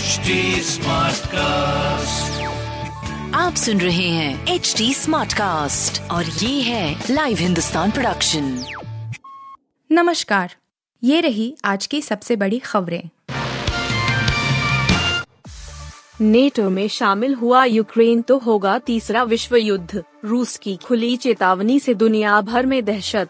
HD cast आप सुन रहे हैं एच डी स्मार्ट कास्ट और ये है लाइव हिंदुस्तान प्रोडक्शन नमस्कार। ये रही आज की सबसे बड़ी खबरें। नेटो में शामिल हुआ यूक्रेन तो होगा तीसरा विश्व युद्ध रूस की खुली चेतावनी से दुनिया भर में दहशत।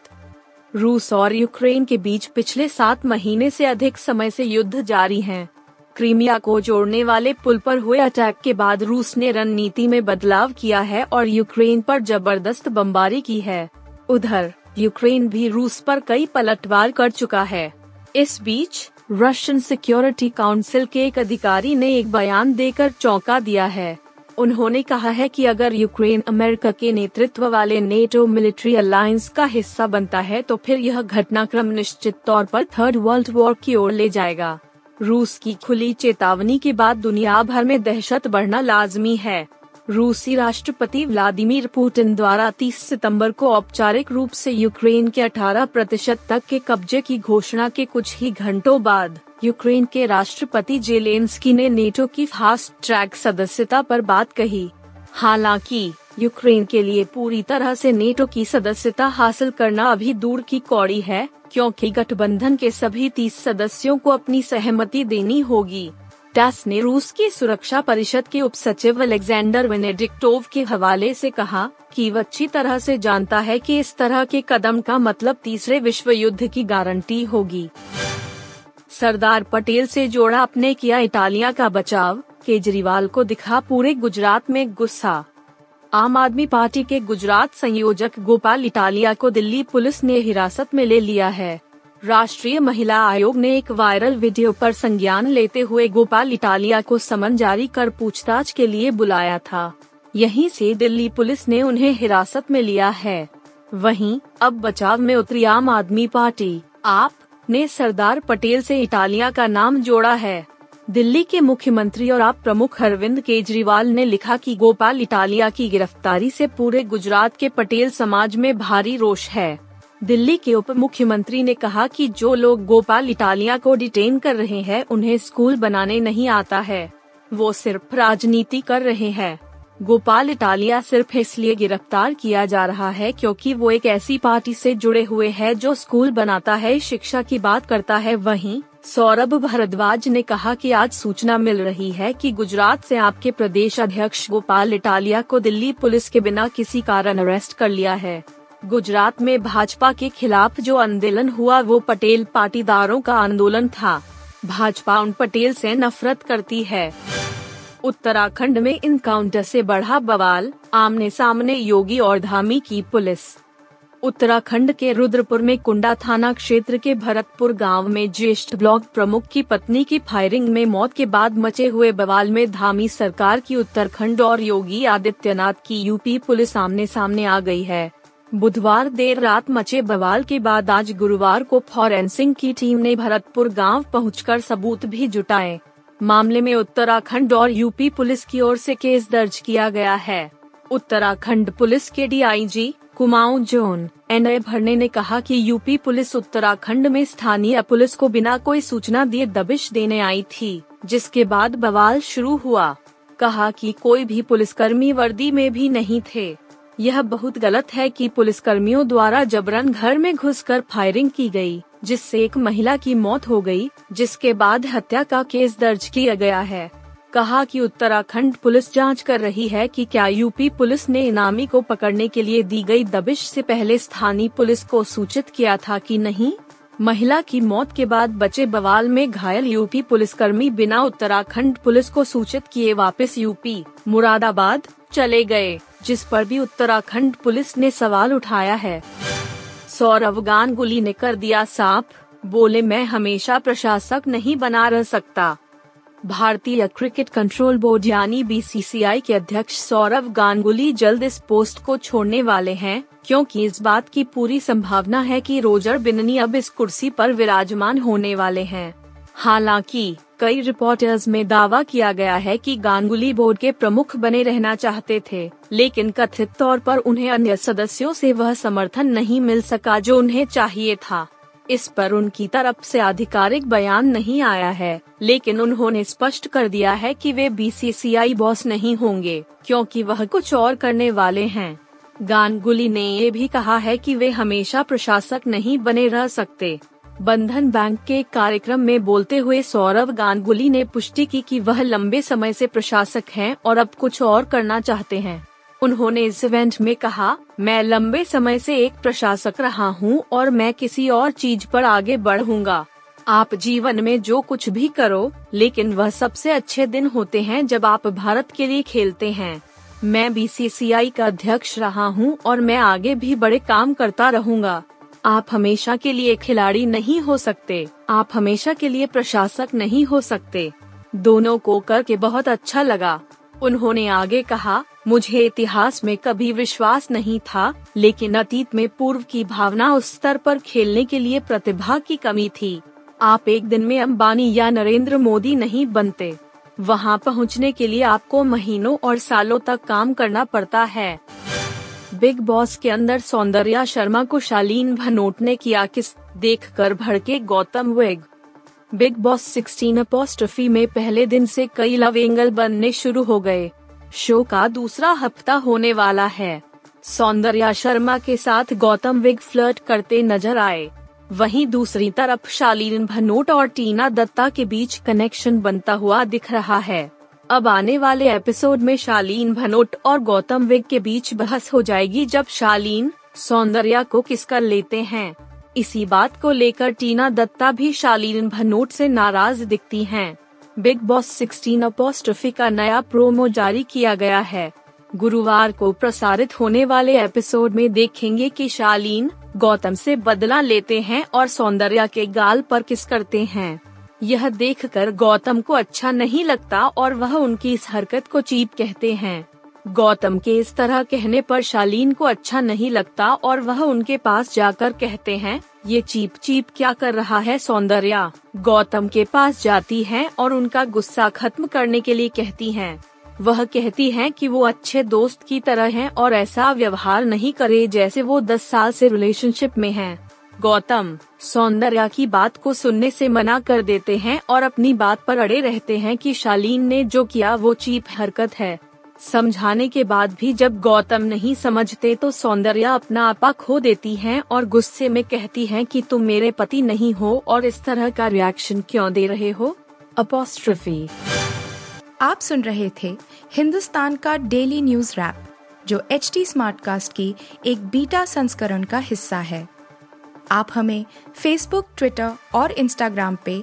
रूस और यूक्रेन के बीच पिछले सात महीने से अधिक समय से युद्ध जारी है। क्रीमिया को जोड़ने वाले पुल पर हुए अटैक के बाद रूस ने रणनीति में बदलाव किया है और यूक्रेन पर ज़बरदस्त बमबारी की है। उधर, यूक्रेन भी रूस पर कई पलटवार कर चुका है। इस बीच रशियन सिक्योरिटी काउंसिल के एक अधिकारी ने एक बयान देकर चौंका दिया है। उन्होंने कहा है कि अगर यूक्रेन अमेरिका के नेतृत्व वाले नेटो मिलिट्री अलायंस का हिस्सा बनता है तो फिर यह घटनाक्रम निश्चित तौर पर थर्ड वर्ल्ड वॉर की ओर ले जाएगा। रूस की खुली चेतावनी के बाद दुनिया भर में दहशत बढ़ना लाजमी है। रूसी राष्ट्रपति व्लादिमीर पुतिन द्वारा 30 सितंबर को औपचारिक रूप से यूक्रेन के 18 प्रतिशत तक के कब्जे की घोषणा के कुछ ही घंटों बाद, यूक्रेन के राष्ट्रपति जेलेंस्की ने नेटो की फास्ट ट्रैक सदस्यता पर बात कही। हालाँकि, यूक्रेन के लिए पूरी तरह से नेटो की सदस्यता हासिल करना अभी दूर की कौड़ी है। क्योंकि गठबंधन के सभी तीस सदस्यों को अपनी सहमति देनी होगी। टैस ने रूस की सुरक्षा परिषद के उप सचिव अलेक्जेंडर वेनेडिक्टोव के हवाले से कहा कि वह अच्छी तरह से जानता है कि इस तरह के कदम का मतलब तीसरे विश्व युद्ध की गारंटी होगी। सरदार पटेल से जोड़ा अपने किया इटालिया का बचाव, केजरीवाल को दिखा पूरे गुजरात में गुस्सा। आम आदमी पार्टी के गुजरात संयोजक गोपाल इटालिया को दिल्ली पुलिस ने हिरासत में ले लिया है। राष्ट्रीय महिला आयोग ने एक वायरल वीडियो पर संज्ञान लेते हुए गोपाल इटालिया को समन जारी कर पूछताछ के लिए बुलाया था। यहीं से दिल्ली पुलिस ने उन्हें हिरासत में लिया है। वहीं, अब बचाव में उतरी आम आदमी पार्टी। आप ने सरदार पटेल से इटालिया का नाम जोड़ा है। दिल्ली के मुख्यमंत्री और आप प्रमुख अरविंद केजरीवाल ने लिखा कि गोपाल इटालिया की गिरफ्तारी से पूरे गुजरात के पटेल समाज में भारी रोष है। दिल्ली के उप मुख्यमंत्री ने कहा कि जो लोग गोपाल इटालिया को डिटेन कर रहे हैं, उन्हें स्कूल बनाने नहीं आता है। वो सिर्फ़ राजनीति कर रहे हैं। गोपाल इटालिया सिर्फ़ इसलिए गिरफ़्तार किया जा रहा है क्योंकि वो एक ऐसी पार्टी से जुड़े हुए हैं जो स्कूल बनाता है, शिक्षा की बात करता है, वहीं सौरभ भारद्वाज ने कहा कि आज सूचना मिल रही है कि गुजरात से आपके प्रदेश अध्यक्ष गोपाल इटालिया को दिल्ली पुलिस के बिना किसी कारण अरेस्ट कर लिया है। गुजरात में भाजपा के खिलाफ जो आंदोलन हुआ वो पटेल पाटीदारों का आंदोलन था। भाजपा उन पटेल से नफरत करती है। उत्तराखंड में इनकाउंटर से बढ़ा बवाल आमने सामने योगी और धामी की पुलिस। उत्तराखंड के रुद्रपुर में कुंडा थाना क्षेत्र के भरतपुर गाँव में ज्येष्ठ ब्लॉक प्रमुख की पत्नी की फायरिंग में मौत के बाद मचे हुए बवाल में धामी सरकार की उत्तराखंड और योगी आदित्यनाथ की यूपी पुलिस आमने सामने आ गई है। बुधवार देर रात मचे बवाल के बाद आज गुरुवार को फॉरेंसिंग की टीम ने भरतपुर गाँव पहुंचकर सबूत भी जुटाए। मामले में उत्तराखंड और यूपी पुलिस की ओर से केस दर्ज किया गया है। उत्तराखंड पुलिस के DIG Kumaon zone N A Bharne ने कहा कि यूपी पुलिस उत्तराखंड में स्थानीय पुलिस को बिना कोई सूचना दिए दबिश देने आई थी जिसके बाद बवाल शुरू हुआ। कहा कि कोई भी पुलिसकर्मी वर्दी में भी नहीं थे। यह बहुत गलत है कि पुलिसकर्मियों द्वारा जबरन घर में घुसकर फायरिंग की गई, जिससे एक महिला की मौत हो गई, जिसके बाद हत्या का केस दर्ज किया गया है। कहा कि उत्तराखंड पुलिस जाँच कर रही है कि क्या यूपी पुलिस ने इनामी को पकड़ने के लिए दी गई दबिश से पहले स्थानीय पुलिस को सूचित किया था कि नहीं, महिला की मौत के बाद बचे बवाल में घायल यूपी पुलिसकर्मी बिना उत्तराखंड पुलिस को सूचित किए वापस यूपी, मुरादाबाद, चले गए, जिस पर भी उत्तराखंड पुलिस ने सवाल उठाया है। सौरव गांगुली ने कर दिया साफ़ बोले, मैं हमेशा प्रशासक नहीं बना रह सकता। भारतीय क्रिकेट कंट्रोल बोर्ड यानी बीसीसीआई के अध्यक्ष सौरव गांगुली जल्द इस पोस्ट को छोड़ने वाले हैं, क्योंकि इस बात की पूरी संभावना है कि रोजर बिननी अब इस कुर्सी पर विराजमान होने वाले हैं। हालाँकि, कई रिपोर्टर्स में दावा किया गया है कि गांगुली बोर्ड के प्रमुख बने रहना चाहते थे, लेकिन कथित तौर पर उन्हें अन्य सदस्यों से वह समर्थन नहीं मिल सका जो उन्हें चाहिए था। इस पर उनकी तरफ़ से आधिकारिक बयान नहीं आया है, लेकिन उन्होंने स्पष्ट कर दिया है कि वे बीसीसीआई बॉस नहीं होंगे, क्योंकि वह कुछ और करने वाले हैं। गानगुली ने ये भी कहा है कि वे हमेशा प्रशासक नहीं बने रह सकते। बंधन बैंक के कार्यक्रम में बोलते हुए सौरव गांगुली ने पुष्टि की कि वह लंबे समय से प्रशासक हैं और अब कुछ और करना चाहते हैं। उन्होंने इस इवेंट में कहा, मैं लंबे समय से एक प्रशासक रहा हूँ और मैं किसी और चीज़ पर आगे बढ़ूँगा। आप जीवन में जो कुछ भी करो, लेकिन वह सबसे अच्छे दिन होते हैं जब आप भारत के लिए खेलते हैं। मैं बीसीसीआई का अध्यक्ष रहा हूँ और मैं आगे भी बड़े काम करता रहूँगा। आप हमेशा के लिए खिलाड़ी नहीं हो सकते। आप हमेशा के लिए प्रशासक नहीं हो सकते। दोनों को करके बहुत अच्छा लगा। उन्होंने आगे कहा मुझे इतिहास में कभी विश्वास नहीं था, लेकिन अतीत में पूर्व की भावना उस स्तर पर खेलने के लिए प्रतिभा की कमी थी। आप एक दिन में अंबानी या नरेंद्र मोदी नहीं बनते। वहाँ पहुँचने के लिए आपको महीनों और सालों तक काम करना पड़ता है। बिग बॉस के अंदर सौंदर्या शर्मा को शालीन भनोट ने किया किस देख कर भड़के गौतम वेग। बिग बॉस 16 अपोस्ट्रफी में पहले दिन से कई लव एंगल बनने शुरू हो गए। शो का दूसरा हफ़्ता होने वाला है। सौंदर्या शर्मा के साथ गौतम विग फ्लर्ट करते नज़र आए। वहीं दूसरी तरफ़ शालीन भनोट और टीना दत्ता के बीच कनेक्शन बनता हुआ दिख रहा है। अब आने वाले एपिसोड में शालीन भनोट और गौतम विग के बीच बहस हो जाएगी जब शालीन, सौंदर्या को किस कर लेते हैं। इसी बात को लेकर टीना दत्ता भी शालीन भनोट से नाराज़ दिखती हैं। बिग बॉस 16 अपोस्ट्रफी का नया प्रोमो जारी किया गया है। गुरुवार को प्रसारित होने वाले एपिसोड में देखेंगे कि शालीन, गौतम से बदला लेते हैं और सौंदर्या के गाल पर किस करते हैं। यह देखकर गौतम को अच्छा नहीं लगता और वह उनकी इस हरकत को चीप कहते हैं। गौतम के इस तरह कहने पर शालीन को अच्छा नहीं लगता और वह उनके पास जाकर कहते हैं, ये चीप चीप क्या कर रहा है सौंदर्या गौतम के पास जाती हैं और उनका गुस्सा खत्म करने के लिए कहती हैं। वह कहती हैं कि वो अच्छे दोस्त की तरह हैं और ऐसा व्यवहार नहीं करे जैसे वो दस साल से रिलेशनशिप में हैं। गौतम, सौंदर्या की बात को सुनने से मना कर देते हैं और अपनी बात पर अड़े रहते हैं कि शालीन ने जो किया वो चीप हरकत है समझाने के बाद भी जब गौतम नहीं समझते तो सौंदर्या अपना आपा खो देती हैं और गुस्से में कहती हैं कि तुम मेरे पति नहीं हो और इस तरह का रिएक्शन क्यों दे रहे हो? अपोस्ट्रफी आप सुन रहे थे हिंदुस्तान का डेली न्यूज़ रैप जो एच टी स्मार्ट कास्ट की एक बीटा संस्करण का हिस्सा है। आप हमें फेसबुक ट्विटर और इंस्टाग्राम पे